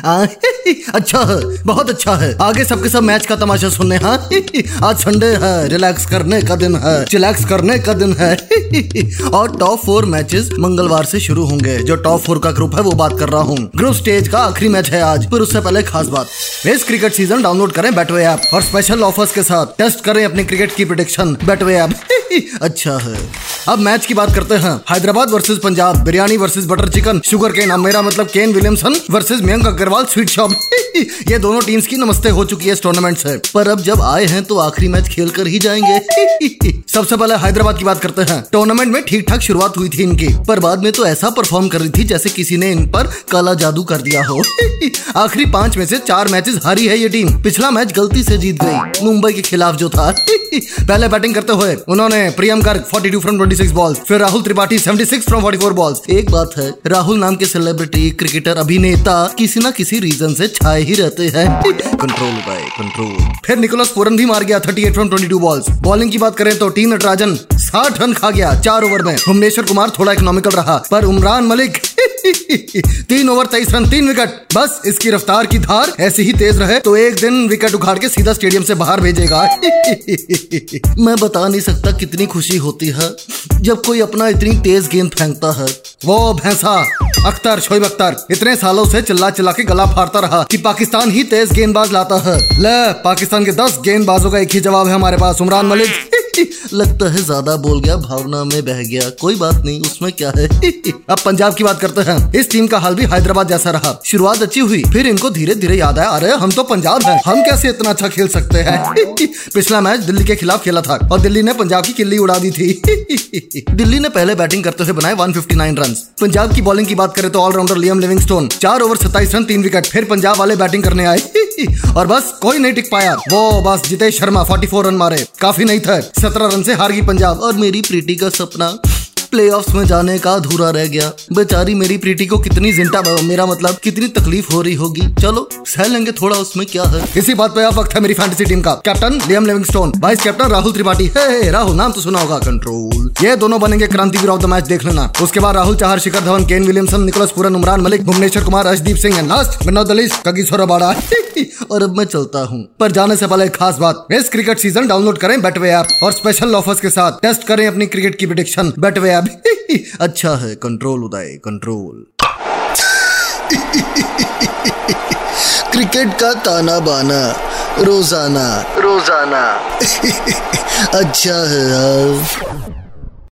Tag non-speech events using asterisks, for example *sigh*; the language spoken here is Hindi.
अच्छा है, बहुत अच्छा है। आगे सबके सब मैच का तमाशा सुनने हाँ? आज संडे है रिलैक्स करने का दिन है चिलैक्स करने का दिन है। और टॉप फोर मैचेस मंगलवार से शुरू होंगे। जो टॉप फोर का ग्रुप है, वो बात कर रहा हूँ। ग्रुप स्टेज का आखिरी मैच है आज। पर उससे पहले खास बात। इस क्रिकेट सीज़न डाउनलोड करें बैटवे ऐप और स्पेशल ऑफर्स के साथ। टेस्ट करें अपनी क्रिकेट की प्रोडिक्शन बैटवे ऐप अच्छा है। अब मैच की बात करते हैं। Hyderabad versus Punjab, biryani versus butter chicken sugar cane अब मेरा मतलब Kane Williamson versus Mayank Agarwal sweet shop *laughs* ये दोनों टीम्स की नमस्ते हो चुकी है इस टूर्नामेंट से। पर अब जब आए हैं तो आखिरी मैच खेल कर ही जाएँगे। *laughs* सबसे पहले हैदराबाद की बात करते हैं। टूर्नामेंट में ठीक ठाक शुरुआत हुई थी इनकी। पर बाद में तो ऐसा परफॉर्म कर रही थी जैसे किसी ने इन पर काला जादू कर दिया हो। *laughs* आखिरी पाँच में से चार मैचेस हारी है ये टीम पिछला मैच गलती से जीत गई। मुंबई के खिलाफ जो था। पहले बैटिंग करते हुए उन्होंने प्रियम गर्ग, 42 फ्रॉम 26 बॉल्स फिर राहुल त्रिपाठी 76 फ्रॉम 44 बॉल्स एक बात है राहुल नाम के सेलिब्रिटी क्रिकेटर अभिनेता किसी न किसी रीजन से छाए ही रहते हैं। कंट्रोल बाय कंट्रोल फिर निकोलस पूरन भी मार गया 38 फ्रॉम 22 बॉल्स बॉलिंग की बात करें तो टी नटराजन 60 रन खा गया चार ओवर में। भुवनेश्वर कुमार थोड़ा इकोनॉमिकल रहा पर उमरान मलिक तीन ओवर तेईस रन, तीन विकेट। बस, इसकी रफ्तार की धार ऐसी ही तेज रहे तो एक दिन विकेट उखाड़ के सीधा स्टेडियम से बाहर भेजेगा। *laughs* मैं बता नहीं सकता कितनी खुशी होती है, जब कोई अपना इतनी तेज गेंद फेंकता है। वो भैंसा, अख्तर, शोएब अख्तर, इतने सालों से चिल्ला चिल्ला के गला फाड़ता रहा कि पाकिस्तान ही तेज गेंदबाज लाता है। ले, पाकिस्तान के दस गेंदबाजों का एक ही जवाब है हमारे पास, उमरान मलिक। लगता है ज़्यादा बोल गया, भावना में बह गया। कोई बात नहीं, उसमें क्या है? *laughs* अब पंजाब की बात करते हैं। इस टीम का हाल भी हैदराबाद जैसा रहा। शुरुआत अच्छी हुई, फिर इनको धीरे धीरे याद आया। अरे, हम तो पंजाब हैं। हम कैसे इतना अच्छा खेल सकते हैं? *laughs* पिछला मैच दिल्ली के खिलाफ खेला था, और दिल्ली ने पंजाब की किल्ली उड़ा दी थी। *laughs* दिल्ली ने पहले बैटिंग करते हुए बनाए 159 रन पंजाब की बॉलिंग की बात करें तो ऑलराउंडर लियम लिविंगस्टोन चार ओवर सत्ताईस रन तीन विकेट फिर पंजाब वाले बैटिंग करने आए। और बस, कोई नहीं टिक पाया। वो, बस, जितेश शर्मा, 44 रन मारे। काफ़ी नहीं था। सत्रह रन से हार गई पंजाब। और मेरी प्रीति का सपना? प्लेऑफ्स में जाने का अधूरा रह गया। बेचारी मेरी प्रीति को कितनी जिंटा मेरा मतलब कितनी तकलीफ़ हो रही होगी। चलो, सह लेंगे थोड़ा, उसमें क्या है? इसी बात पे अब वक्त है मेरी फैंटेसी टीम का। Captain Liam Livingstone vice captain Rahul Tripathi है राहुल नाम तो सुना होगा कंट्रोल ये दोनों बनेंगे क्रांतिवीर ऑफ़ द मैच देख लेना। उसके बाद Rahul, Chahar, Shikhar Dhawan, Kane Williamson, Nicholas Pooran, Umran Malik, Bhuvneshwar Kumar, Arshdeep Singh and last Vinod कगीश्वर बाड़ा *laughs* और अब मैं चलता हूँ। पर जाने से पहले एक खास बात, इस क्रिकेट सीज़न डाउनलोड करें बेटवे ऐप और स्पेशल ऑफर्स के साथ टेस्ट करें अपनी क्रिकेट की प्रिडिक्शन बेटवे ऐप *laughs* अच्छा है कंट्रोल उदय कंट्रोल क्रिकेट *laughs* का ताना बाना रोज़ाना. रोज़ाना। *laughs* अच्छा है यार